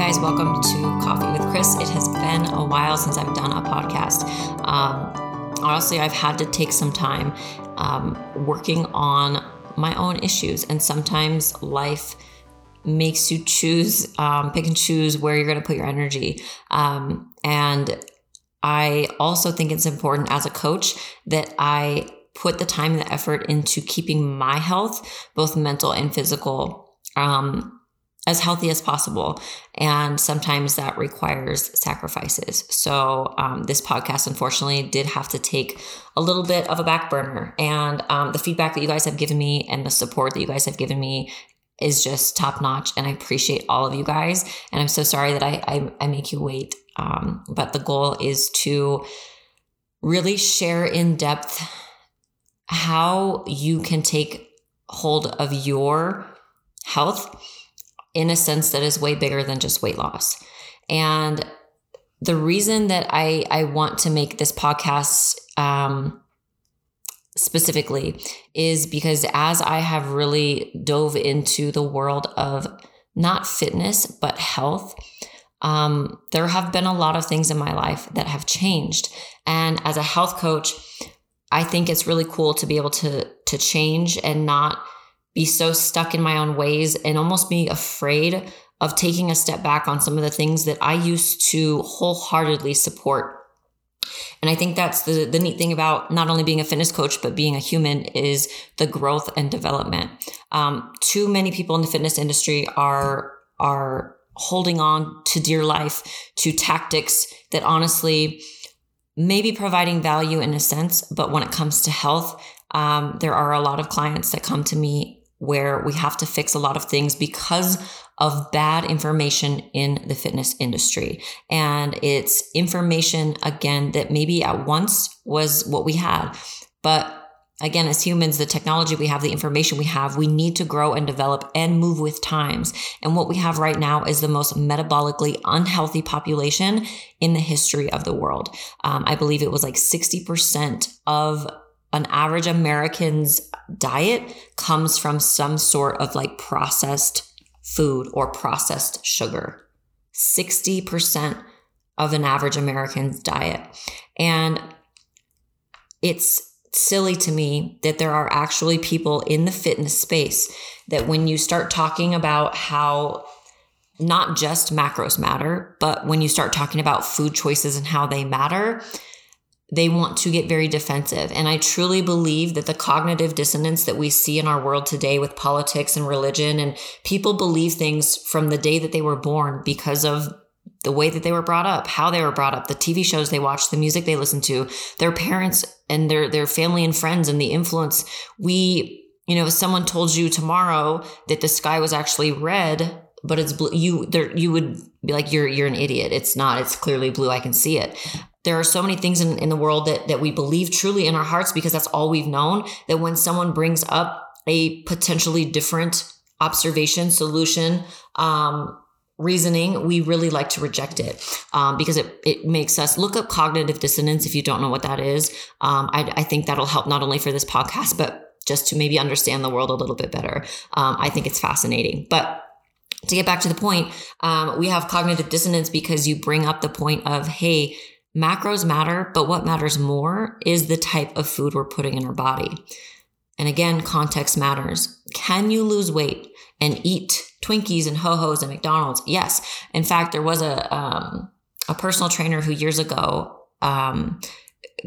guys, welcome to Coffee with Chris. It has been a while since I've done a podcast. Um, honestly, I've had to take some time um, working on my own issues, and sometimes life makes you choose, um, pick and choose where you're going to put your energy. Um, and I also think it's important as a coach that I put the time and the effort into keeping my health, both mental and physical, um, as healthy as possible. And sometimes that requires sacrifices. So, um, this podcast, unfortunately, did have to take a little bit of a back burner. And um, the feedback that you guys have given me and the support that you guys have given me is just top notch. And I appreciate all of you guys. And I'm so sorry that I, I, I make you wait. Um, but the goal is to really share in depth how you can take hold of your health in a sense that is way bigger than just weight loss. And the reason that I, I want to make this podcast um, specifically is because as I have really dove into the world of not fitness, but health, um, there have been a lot of things in my life that have changed. And as a health coach, I think it's really cool to be able to to change and not be so stuck in my own ways and almost be afraid of taking a step back on some of the things that I used to wholeheartedly support. And I think that's the, the neat thing about not only being a fitness coach, but being a human is the growth and development. Um, too many people in the fitness industry are, are holding on to dear life to tactics that honestly may be providing value in a sense, but when it comes to health, um, there are a lot of clients that come to me where we have to fix a lot of things because of bad information in the fitness industry. And it's information, again, that maybe at once was what we had. But again, as humans, the technology we have, the information we have, we need to grow and develop and move with times. And what we have right now is the most metabolically unhealthy population in the history of the world. Um, I believe it was like 60% of an average American's diet comes from some sort of like processed food or processed sugar. 60% of an average American's diet. And it's silly to me that there are actually people in the fitness space that when you start talking about how not just macros matter, but when you start talking about food choices and how they matter, they want to get very defensive. And I truly believe that the cognitive dissonance that we see in our world today with politics and religion, and people believe things from the day that they were born because of the way that they were brought up, how they were brought up, the TV shows they watched, the music they listened to, their parents and their their family and friends and the influence. We, you know, if someone told you tomorrow that the sky was actually red, but it's blue, you there you would be like you're you're an idiot. It's not. It's clearly blue. I can see it there are so many things in, in the world that, that we believe truly in our hearts because that's all we've known that when someone brings up a potentially different observation solution um, reasoning we really like to reject it um, because it, it makes us look up cognitive dissonance if you don't know what that is. Um, I, I, think that'll help not only for this podcast but just to maybe understand the world a little bit better. Um, i think it's fascinating. But to get back to the point um, we have cognitive dissonance because you bring up the point of hey Macros matter, but what matters more is the type of food we're putting in our body. And again, context matters. Can you lose weight and eat Twinkies and Ho Ho's and McDonald's? Yes. In fact, there was a um, a personal trainer who years ago um,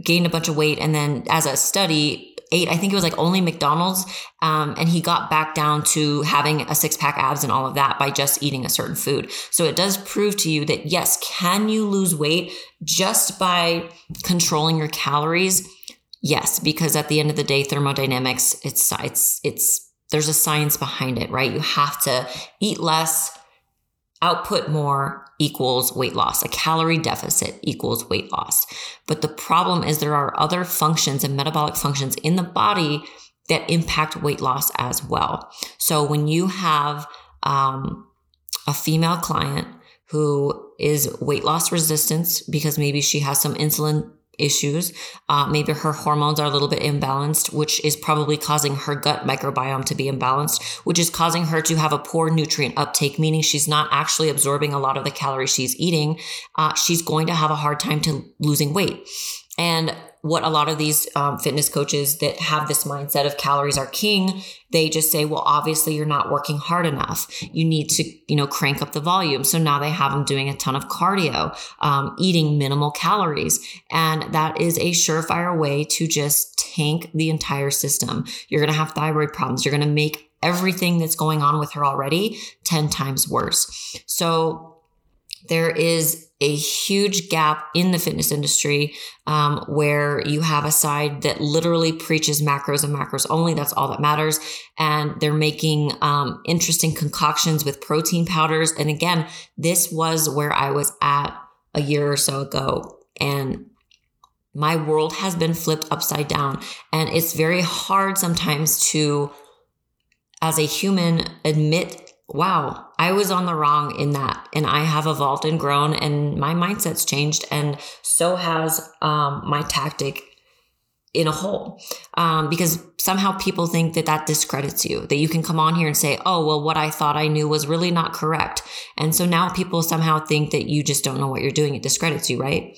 gained a bunch of weight, and then as a study ate, I think it was like only McDonald's. Um, and he got back down to having a six pack abs and all of that by just eating a certain food. So it does prove to you that yes, can you lose weight just by controlling your calories? Yes, because at the end of the day, thermodynamics, it's, it's, it's, there's a science behind it, right? You have to eat less, output more, equals weight loss. A calorie deficit equals weight loss. But the problem is there are other functions and metabolic functions in the body that impact weight loss as well. So when you have um, a female client who is weight loss resistance because maybe she has some insulin issues. Uh, maybe her hormones are a little bit imbalanced, which is probably causing her gut microbiome to be imbalanced, which is causing her to have a poor nutrient uptake, meaning she's not actually absorbing a lot of the calories she's eating. Uh, she's going to have a hard time to losing weight. And what a lot of these um, fitness coaches that have this mindset of calories are king, they just say, well, obviously you're not working hard enough. You need to, you know, crank up the volume. So now they have them doing a ton of cardio, um, eating minimal calories. And that is a surefire way to just tank the entire system. You're going to have thyroid problems. You're going to make everything that's going on with her already 10 times worse. So there is a huge gap in the fitness industry um, where you have a side that literally preaches macros and macros only. That's all that matters. And they're making um, interesting concoctions with protein powders. And again, this was where I was at a year or so ago. And my world has been flipped upside down. And it's very hard sometimes to, as a human, admit wow, I was on the wrong in that. And I have evolved and grown, and my mindset's changed. And so has um, my tactic in a whole. Um, because somehow people think that that discredits you, that you can come on here and say, oh, well, what I thought I knew was really not correct. And so now people somehow think that you just don't know what you're doing. It discredits you, right?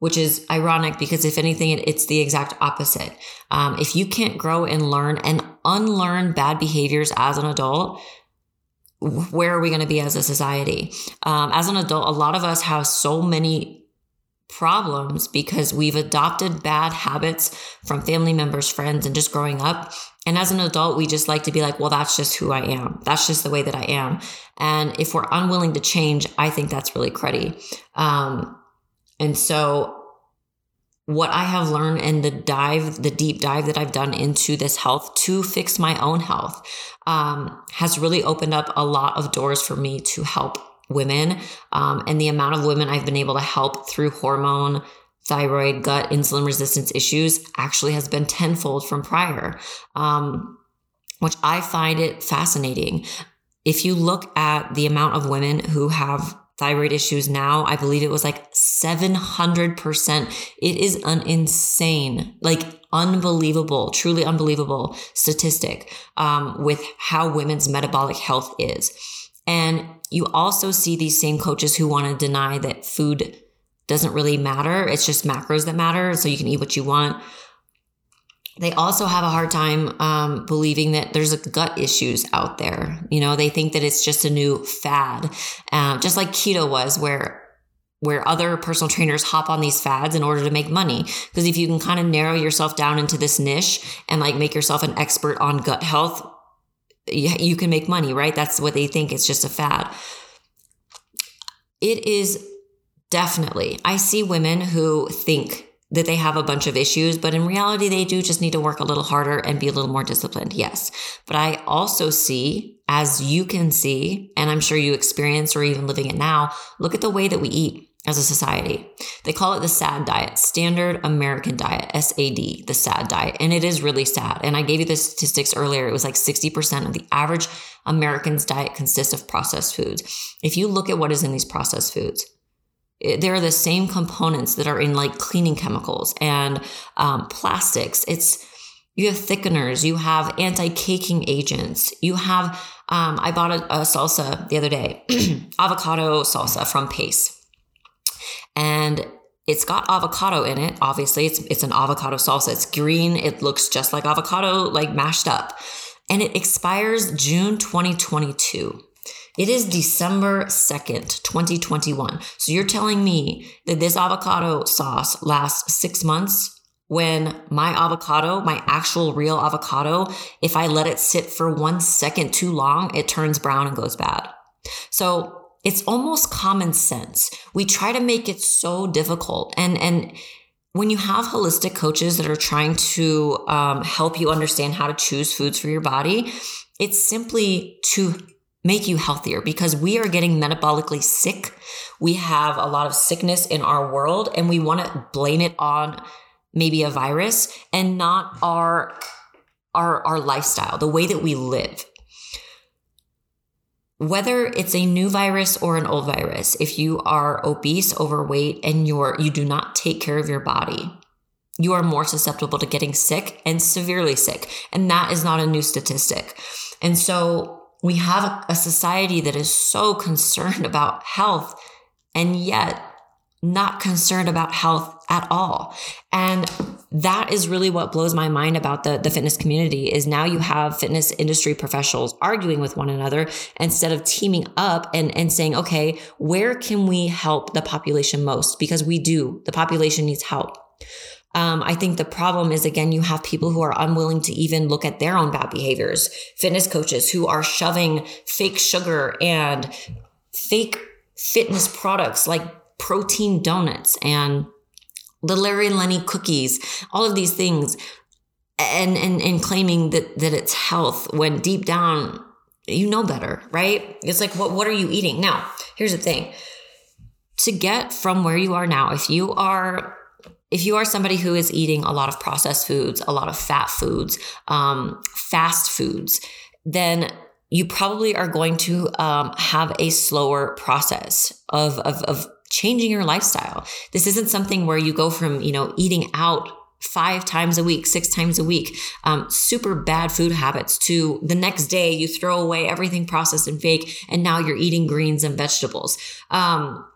which is ironic because if anything, it's the exact opposite. Um, if you can't grow and learn and unlearn bad behaviors as an adult, where are we going to be as a society? Um, as an adult, a lot of us have so many problems because we've adopted bad habits from family members, friends, and just growing up. And as an adult, we just like to be like, well, that's just who I am. That's just the way that I am. And if we're unwilling to change, I think that's really cruddy. Um, and so what I have learned and the dive, the deep dive that I've done into this health to fix my own health um, has really opened up a lot of doors for me to help women. Um, and the amount of women I've been able to help through hormone, thyroid, gut, insulin resistance issues actually has been tenfold from prior, um, which I find it fascinating. If you look at the amount of women who have thyroid issues now. I believe it was like 700%. It is an insane, like unbelievable, truly unbelievable statistic um, with how women's metabolic health is. And you also see these same coaches who want to deny that food doesn't really matter. It's just macros that matter. So you can eat what you want they also have a hard time um, believing that there's gut issues out there. You know, they think that it's just a new fad, uh, just like keto was, where where other personal trainers hop on these fads in order to make money. Because if you can kind of narrow yourself down into this niche and like make yourself an expert on gut health, you, you can make money, right? That's what they think. It's just a fad. It is definitely. I see women who think that they have a bunch of issues, but in reality, they do just need to work a little harder and be a little more disciplined. Yes. But I also see, as you can see, and I'm sure you experience or even living it now, look at the way that we eat as a society. They call it the SAD diet, Standard American Diet, SAD, the SAD diet. And it is really sad. And I gave you the statistics earlier. It was like 60% of the average American's diet consists of processed foods. If you look at what is in these processed foods, they're the same components that are in like cleaning chemicals and um, plastics. It's you have thickeners, you have anti-caking agents, you have. Um, I bought a, a salsa the other day, avocado salsa from Pace, and it's got avocado in it. Obviously, it's it's an avocado salsa. It's green. It looks just like avocado, like mashed up, and it expires June 2022. It is December 2nd, 2021. So you're telling me that this avocado sauce lasts six months when my avocado, my actual real avocado, if I let it sit for one second too long, it turns brown and goes bad. So it's almost common sense. We try to make it so difficult. And, and, when you have holistic coaches that are trying to um, help you understand how to choose foods for your body, it's simply to make you healthier because we are getting metabolically sick. We have a lot of sickness in our world and we want to blame it on maybe a virus and not our our our lifestyle, the way that we live. whether it's a new virus or an old virus, if you are obese, overweight, and you're you do not take care of your body, you are more susceptible to getting sick and severely sick. And that is not a new statistic. And so we have a, society that is so concerned about health and yet not concerned about health at all. And that is really what blows my mind about the, the fitness community is now you have fitness industry professionals arguing with one another instead of teaming up and, and saying, okay, where can we help the population most? Because we do, the population needs help. Um, I think the problem is again, you have people who are unwilling to even look at their own bad behaviors, fitness coaches who are shoving fake sugar and fake fitness products like protein donuts and the Larry Lenny cookies, all of these things, and and and claiming that that it's health when deep down you know better, right? It's like what what are you eating? Now, here's the thing. To get from where you are now, if you are if you are somebody who is eating a lot of processed foods, a lot of fat foods, um, fast foods, then you probably are going to um, have a slower process of, of, of changing your lifestyle. This isn't something where you go from, you know, eating out five times a week, six times a week, um, super bad food habits to the next day you throw away everything processed and fake and now you're eating greens and vegetables. Um,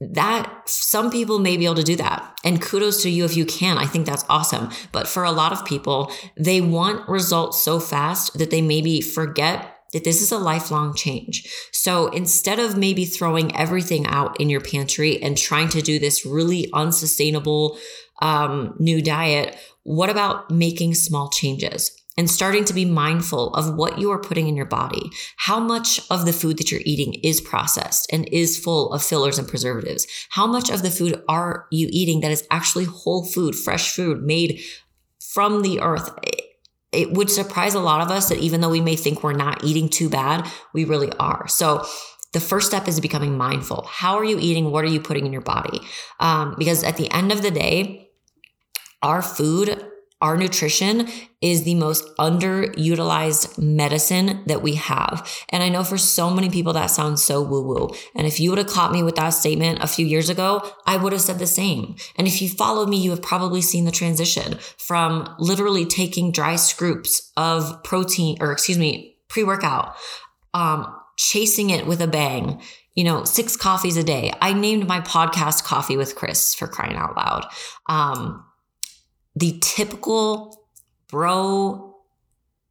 that some people may be able to do that. And kudos to you if you can. I think that's awesome. But for a lot of people, they want results so fast that they maybe forget that this is a lifelong change. So instead of maybe throwing everything out in your pantry and trying to do this really unsustainable um, new diet, what about making small changes? And starting to be mindful of what you are putting in your body. How much of the food that you're eating is processed and is full of fillers and preservatives? How much of the food are you eating that is actually whole food, fresh food made from the earth? it would surprise a lot of us that even though we may think we're not eating too bad, we really are. So the first step is becoming mindful. How are you eating? What are you putting in your body? Um, because at the end of the day, our food our nutrition is the most underutilized medicine that we have. And I know for so many people that sounds so woo woo. And if you would have caught me with that statement a few years ago, I would have said the same. And if you followed me, you have probably seen the transition from literally taking dry scoops of protein or excuse me, pre workout, um, chasing it with a bang, you know, six coffees a day. I named my podcast Coffee with Chris for crying out loud. Um, the typical bro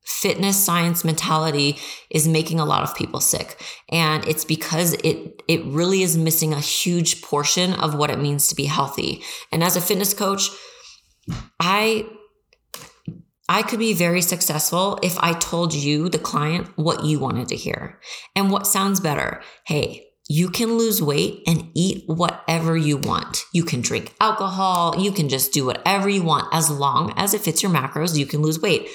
fitness science mentality is making a lot of people sick. And it's because it it really is missing a huge portion of what it means to be healthy. And as a fitness coach i I could be very successful if I told you, the client, what you wanted to hear. And what sounds better. Hey, you can lose weight and eat whatever you want. You can drink alcohol. You can just do whatever you want as long as it fits your macros. You can lose weight.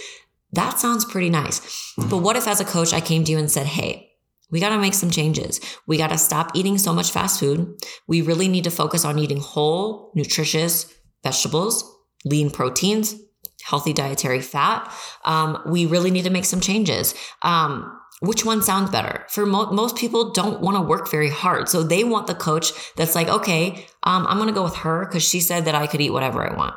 That sounds pretty nice. But what if, as a coach, I came to you and said, Hey, we got to make some changes. We got to stop eating so much fast food. We really need to focus on eating whole, nutritious vegetables, lean proteins, healthy dietary fat. Um, we really need to make some changes. Um, which one sounds better? For mo- most people don't want to work very hard. So they want the coach that's like okay um, i'm going to go with her because she said that i could eat whatever i want.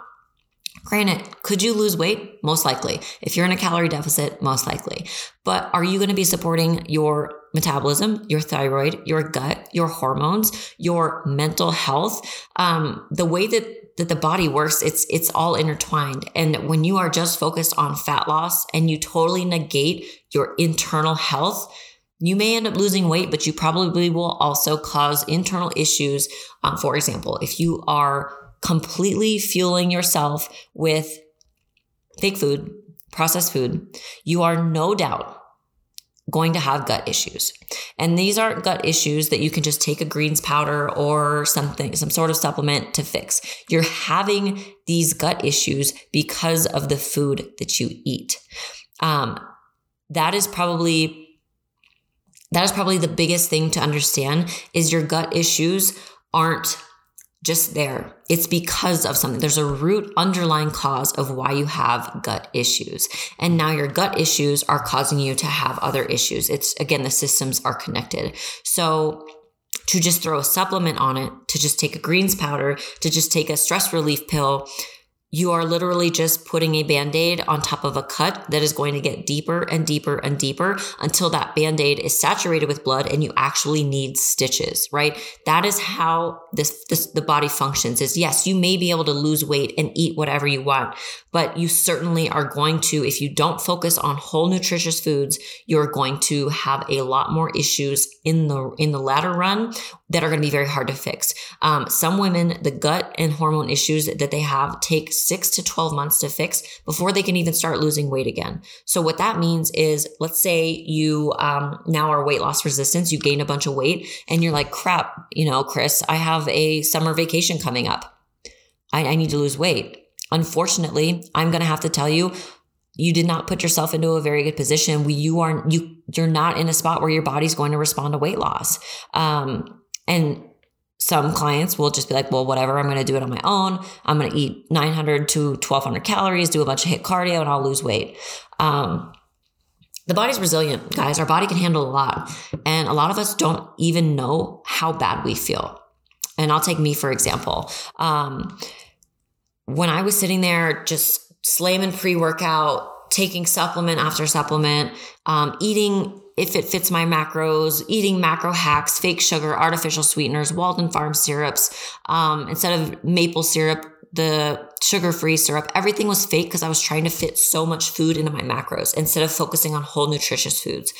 Granted could you lose weight? Most likely. If you're in a calorie deficit most likely. But are you going to be supporting your metabolism your thyroid your gut your hormones your mental health? Um, the way that that the body works it's it's all intertwined. And when you are just focused on fat loss and you totally negate your internal health you may end up losing weight but you probably will also cause internal issues. Um, for example if you are completely fueling yourself with fake food processed food you are no doubt going to have gut issues. And these aren't gut issues that you can just take a greens powder or something, some sort of supplement to fix. You're having these gut issues because of the food that you eat. Um, that is probably that is probably the biggest thing to understand is your gut issues aren't just there. It's because of something. There's a root underlying cause of why you have gut issues. And now your gut issues are causing you to have other issues. It's again, the systems are connected. So to just throw a supplement on it, to just take a greens powder, to just take a stress relief pill, you are literally just putting a band aid on top of a cut that is going to get deeper and deeper and deeper until that band aid is saturated with blood and you actually need stitches, right? That is how this, this, the body functions is yes, you may be able to lose weight and eat whatever you want, but you certainly are going to, if you don't focus on whole nutritious foods, you're going to have a lot more issues in the, in the latter run that are going to be very hard to fix. Um, some women, the gut and hormone issues that they have take six to 12 months to fix before they can even start losing weight again. So what that means is, let's say you um, now are weight loss resistance, you gain a bunch of weight and you're like, crap, you know, Chris, I have a summer vacation coming up. I, I need to lose weight. Unfortunately, I'm going to have to tell you, you did not put yourself into a very good position. You aren't, you, you're not in a spot where your body's going to respond to weight loss. Um, and some clients will just be like, well, whatever, I'm going to do it on my own. I'm going to eat 900 to 1200 calories, do a bunch of HIIT cardio, and I'll lose weight. Um, the body's resilient, guys. Our body can handle a lot. And a lot of us don't even know how bad we feel. And I'll take me, for example. Um, when I was sitting there just slamming pre workout, taking supplement after supplement, um, eating if it fits my macros, eating macro hacks, fake sugar, artificial sweeteners, Walden Farm syrups, um, instead of maple syrup, the sugar free syrup, everything was fake because I was trying to fit so much food into my macros instead of focusing on whole nutritious foods.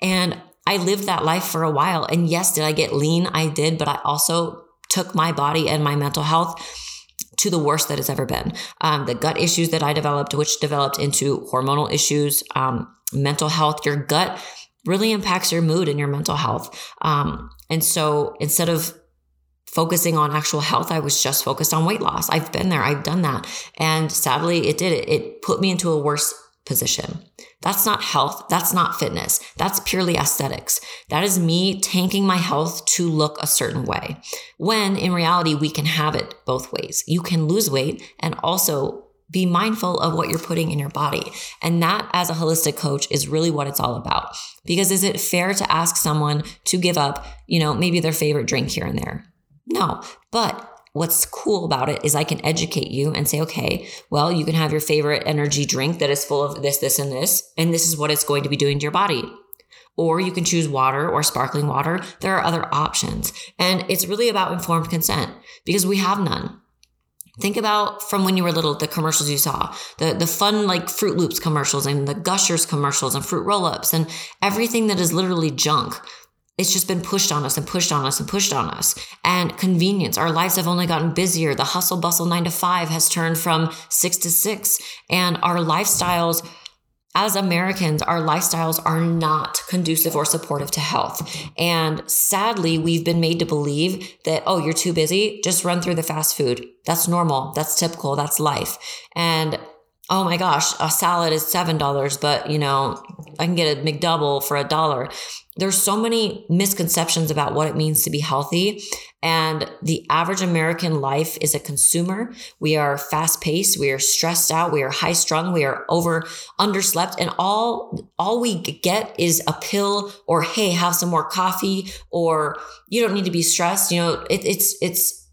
And I lived that life for a while. And yes, did I get lean? I did, but I also took my body and my mental health to the worst that it's ever been. Um, the gut issues that I developed, which developed into hormonal issues, um, mental health, your gut really impacts your mood and your mental health. Um, and so instead of focusing on actual health, I was just focused on weight loss. I've been there, I've done that. And sadly, it did it. It put me into a worse position. That's not health. That's not fitness. That's purely aesthetics. That is me tanking my health to look a certain way. When in reality, we can have it both ways. You can lose weight and also be mindful of what you're putting in your body. And that, as a holistic coach, is really what it's all about. Because is it fair to ask someone to give up, you know, maybe their favorite drink here and there? No. But what's cool about it is I can educate you and say, okay, well, you can have your favorite energy drink that is full of this, this, and this, and this is what it's going to be doing to your body. Or you can choose water or sparkling water. There are other options. And it's really about informed consent because we have none. Think about from when you were little, the commercials you saw, the, the fun like Froot Loops commercials and the Gushers commercials and fruit roll ups and everything that is literally junk. It's just been pushed on us and pushed on us and pushed on us. And convenience. Our lives have only gotten busier. The hustle bustle nine to five has turned from six to six. And our lifestyles as Americans, our lifestyles are not conducive or supportive to health. And sadly, we've been made to believe that, oh, you're too busy, just run through the fast food. That's normal. That's typical. That's life. And oh my gosh, a salad is $7, but you know, I can get a McDouble for a dollar. There's so many misconceptions about what it means to be healthy. And the average American life is a consumer. We are fast paced. We are stressed out. We are high strung. We are over underslept. And all, all we get is a pill or, Hey, have some more coffee or you don't need to be stressed. You know, it, it's, it's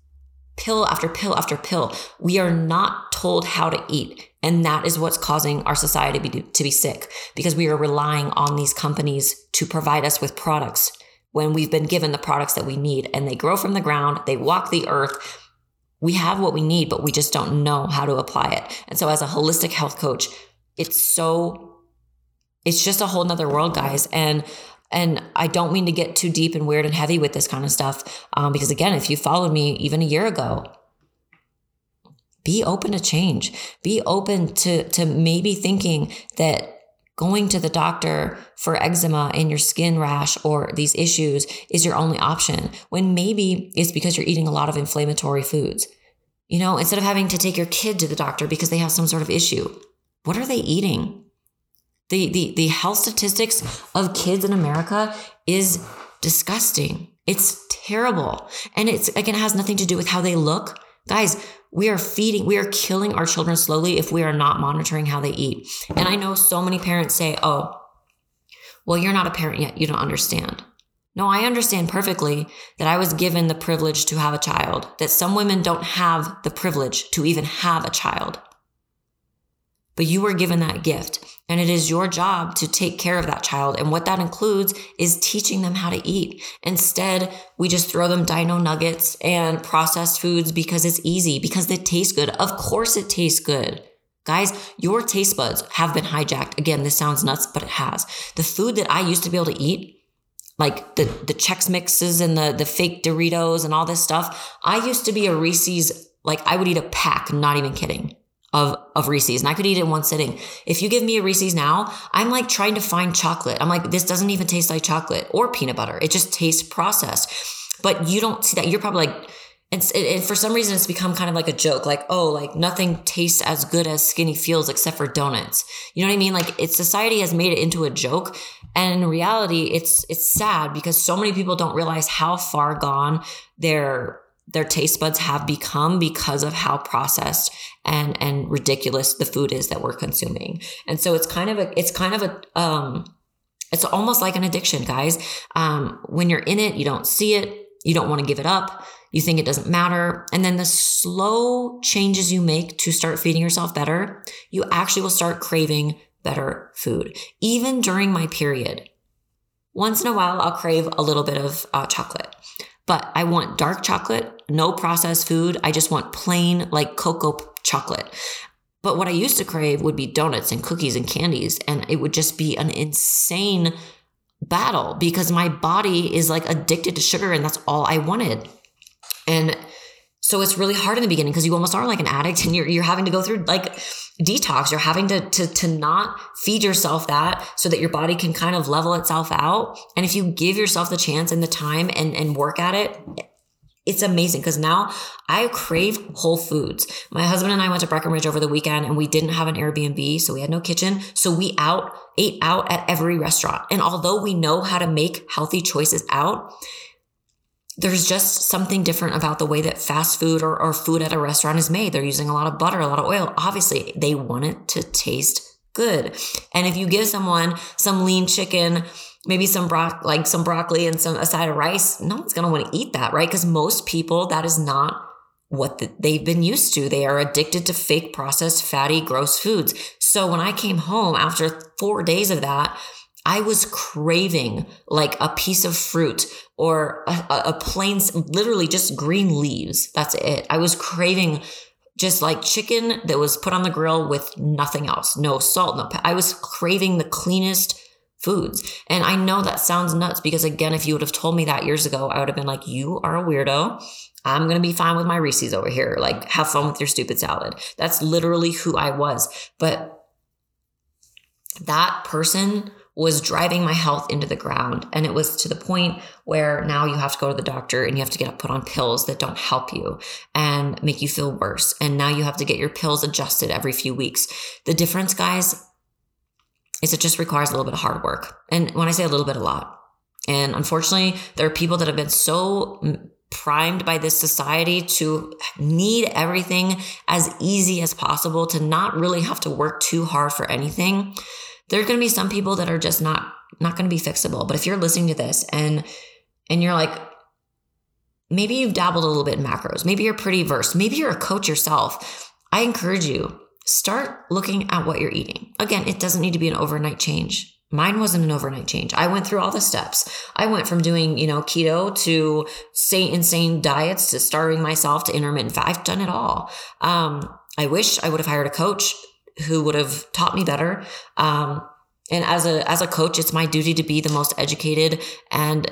pill after pill after pill. We are not told how to eat. And that is what's causing our society to be, to be sick because we are relying on these companies to provide us with products when we've been given the products that we need and they grow from the ground, they walk the earth. We have what we need, but we just don't know how to apply it. And so as a holistic health coach, it's so, it's just a whole nother world, guys. And and I don't mean to get too deep and weird and heavy with this kind of stuff. Um, because again, if you followed me even a year ago, be open to change. Be open to, to maybe thinking that going to the doctor for eczema and your skin rash or these issues is your only option when maybe it's because you're eating a lot of inflammatory foods. You know, instead of having to take your kid to the doctor because they have some sort of issue, what are they eating? The, the, the health statistics of kids in America is disgusting. It's terrible. And it's again, it has nothing to do with how they look. Guys, we are feeding, we are killing our children slowly if we are not monitoring how they eat. And I know so many parents say, oh, well, you're not a parent yet. You don't understand. No, I understand perfectly that I was given the privilege to have a child, that some women don't have the privilege to even have a child. But you were given that gift. And it is your job to take care of that child. And what that includes is teaching them how to eat. Instead, we just throw them dino nuggets and processed foods because it's easy, because they taste good. Of course it tastes good. Guys, your taste buds have been hijacked. Again, this sounds nuts, but it has. The food that I used to be able to eat, like the, the Chex mixes and the, the fake Doritos and all this stuff, I used to be a Reese's, like I would eat a pack, not even kidding of, of Reese's and I could eat it in one sitting. If you give me a Reese's now, I'm like trying to find chocolate. I'm like, this doesn't even taste like chocolate or peanut butter. It just tastes processed. But you don't see that. You're probably like, and, and for some reason it's become kind of like a joke like oh like nothing tastes as good as skinny feels except for donuts you know what i mean like it's society has made it into a joke and in reality it's it's sad because so many people don't realize how far gone their their taste buds have become because of how processed and and ridiculous the food is that we're consuming. And so it's kind of a it's kind of a um it's almost like an addiction, guys. Um, when you're in it, you don't see it, you don't want to give it up, you think it doesn't matter. And then the slow changes you make to start feeding yourself better, you actually will start craving better food. Even during my period, once in a while, I'll crave a little bit of uh, chocolate. But I want dark chocolate, no processed food. I just want plain, like cocoa chocolate. But what I used to crave would be donuts and cookies and candies. And it would just be an insane battle because my body is like addicted to sugar and that's all I wanted. And so it's really hard in the beginning because you almost are like an addict and you're, you're having to go through like detox. You're having to, to, to not feed yourself that so that your body can kind of level itself out. And if you give yourself the chance and the time and, and work at it, it's amazing because now I crave whole foods. My husband and I went to Breckenridge over the weekend and we didn't have an Airbnb, so we had no kitchen. So we out ate out at every restaurant. And although we know how to make healthy choices out, there's just something different about the way that fast food or, or food at a restaurant is made. They're using a lot of butter, a lot of oil. Obviously, they want it to taste good. And if you give someone some lean chicken, maybe some bro- like some broccoli and some a side of rice, no one's going to want to eat that, right? Because most people that is not what the, they've been used to. They are addicted to fake processed fatty gross foods. So when I came home after 4 days of that, I was craving like a piece of fruit or a, a plain, literally just green leaves. That's it. I was craving just like chicken that was put on the grill with nothing else, no salt, no. I was craving the cleanest foods. And I know that sounds nuts because again, if you would have told me that years ago, I would have been like, you are a weirdo. I'm going to be fine with my Reese's over here. Like have fun with your stupid salad. That's literally who I was. But that person was driving my health into the ground. And it was to the point where now you have to go to the doctor and you have to get put on pills that don't help you and make you feel worse. And now you have to get your pills adjusted every few weeks. The difference, guys, is it just requires a little bit of hard work. And when I say a little bit, a lot. And unfortunately, there are people that have been so primed by this society to need everything as easy as possible, to not really have to work too hard for anything There are going to be some people that are just not not going to be fixable. But if you're listening to this and and you're like maybe you've dabbled a little bit in macros, maybe you're pretty versed, maybe you're a coach yourself, I encourage you start looking at what you're eating. Again, it doesn't need to be an overnight change. Mine wasn't an overnight change. I went through all the steps. I went from doing, you know, keto to say insane diets to starving myself to intermittent. I've done it all. Um, I wish I would have hired a coach who would have taught me better. Um, and as a as a coach, it's my duty to be the most educated and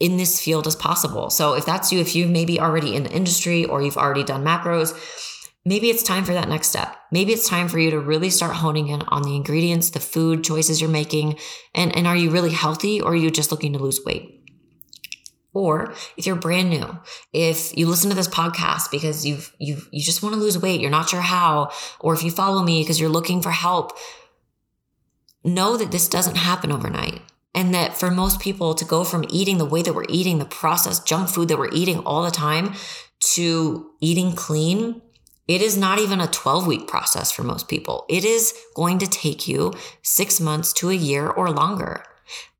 in this field as possible. So if that's you, if you maybe already in the industry or you've already done macros, maybe it's time for that next step. Maybe it's time for you to really start honing in on the ingredients, the food choices you're making, and, and are you really healthy or are you just looking to lose weight? Or if you're brand new, if you listen to this podcast because you've, you you just want to lose weight, you're not sure how, or if you follow me because you're looking for help, know that this doesn't happen overnight. And that for most people to go from eating the way that we're eating, the processed junk food that we're eating all the time, to eating clean, it is not even a 12 week process for most people. It is going to take you six months to a year or longer.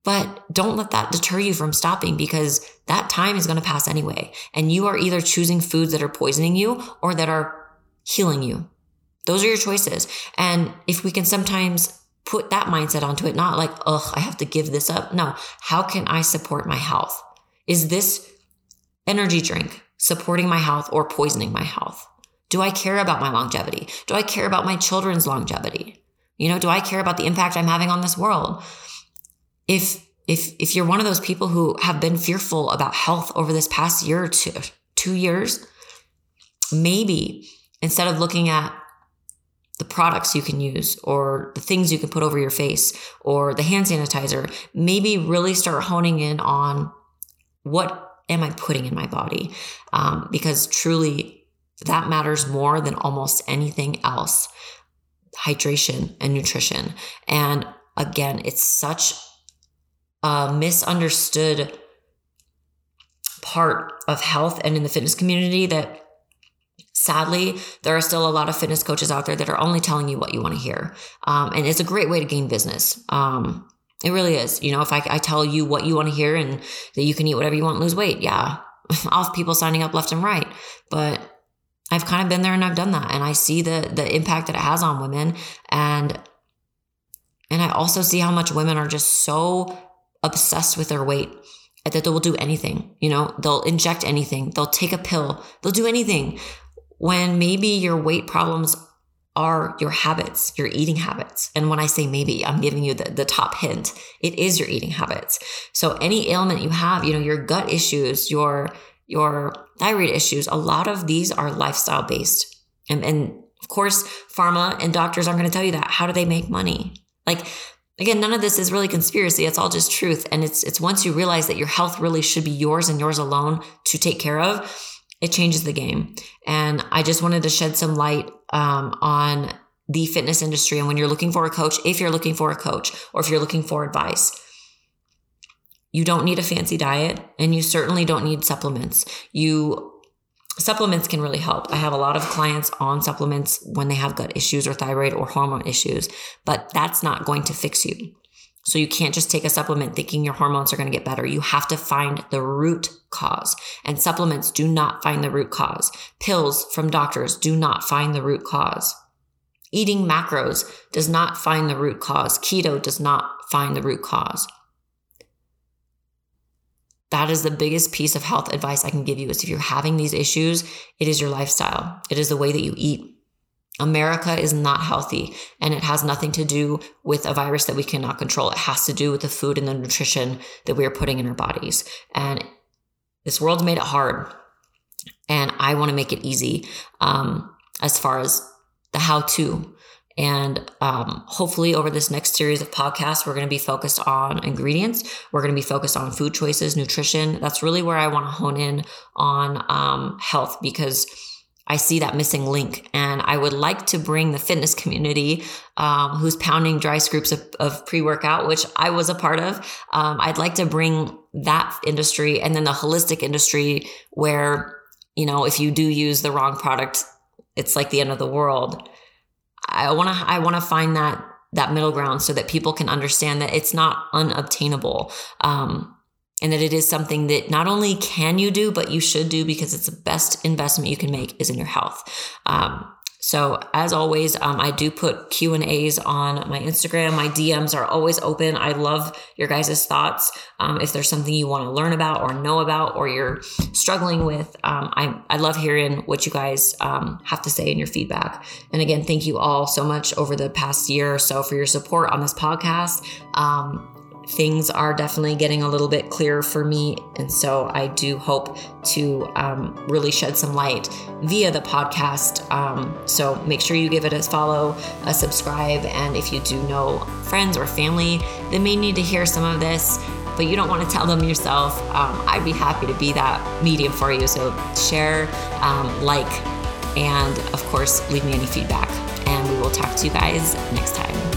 But don't let that deter you from stopping because that time is going to pass anyway. And you are either choosing foods that are poisoning you or that are healing you. Those are your choices. And if we can sometimes put that mindset onto it, not like, ugh, I have to give this up. No, how can I support my health? Is this energy drink supporting my health or poisoning my health? Do I care about my longevity? Do I care about my children's longevity? You know, do I care about the impact I'm having on this world? If if if you're one of those people who have been fearful about health over this past year or two, two years, maybe instead of looking at the products you can use or the things you can put over your face or the hand sanitizer, maybe really start honing in on what am I putting in my body? Um, because truly that matters more than almost anything else hydration and nutrition. And again, it's such a misunderstood part of health and in the fitness community that sadly, there are still a lot of fitness coaches out there that are only telling you what you want to hear. Um, and it's a great way to gain business. Um, it really is. You know, if I, I tell you what you want to hear and that you can eat whatever you want, lose weight, yeah, I'll have people signing up left and right. But I've kind of been there and I've done that, and I see the the impact that it has on women, and and I also see how much women are just so obsessed with their weight that they will do anything. You know, they'll inject anything, they'll take a pill, they'll do anything when maybe your weight problems are your habits, your eating habits. And when I say maybe, I'm giving you the, the top hint. It is your eating habits. So any ailment you have, you know, your gut issues, your your thyroid issues, a lot of these are lifestyle based. And, and of course, pharma and doctors aren't going to tell you that. How do they make money? Like again, none of this is really conspiracy. It's all just truth. And it's it's once you realize that your health really should be yours and yours alone to take care of, it changes the game. And I just wanted to shed some light um, on the fitness industry. And when you're looking for a coach, if you're looking for a coach or if you're looking for advice, you don't need a fancy diet and you certainly don't need supplements. You supplements can really help. I have a lot of clients on supplements when they have gut issues or thyroid or hormone issues, but that's not going to fix you. So you can't just take a supplement thinking your hormones are going to get better. You have to find the root cause. And supplements do not find the root cause. Pills from doctors do not find the root cause. Eating macros does not find the root cause. Keto does not find the root cause. That is the biggest piece of health advice I can give you is if you're having these issues, it is your lifestyle. It is the way that you eat. America is not healthy and it has nothing to do with a virus that we cannot control. It has to do with the food and the nutrition that we are putting in our bodies. And this world's made it hard. And I want to make it easy um, as far as the how to. And um, hopefully, over this next series of podcasts, we're going to be focused on ingredients. We're going to be focused on food choices, nutrition. That's really where I want to hone in on um, health because I see that missing link. And I would like to bring the fitness community um, who's pounding dry scoops of, of pre workout, which I was a part of. Um, I'd like to bring that industry and then the holistic industry where, you know, if you do use the wrong product, it's like the end of the world. I want to, I want to find that, that middle ground so that people can understand that it's not unobtainable. Um, and that it is something that not only can you do, but you should do because it's the best investment you can make is in your health. Um, so as always, um, I do put Q and A's on my Instagram. My DMs are always open. I love your guys' thoughts. Um, if there's something you want to learn about or know about, or you're struggling with, um, I, I love hearing what you guys um, have to say in your feedback. And again, thank you all so much over the past year or so for your support on this podcast. Things are definitely getting a little bit clearer for me. And so I do hope to um, really shed some light via the podcast. Um, so make sure you give it a follow, a subscribe. And if you do know friends or family that may need to hear some of this, but you don't want to tell them yourself, um, I'd be happy to be that medium for you. So share, um, like, and of course, leave me any feedback. And we will talk to you guys next time.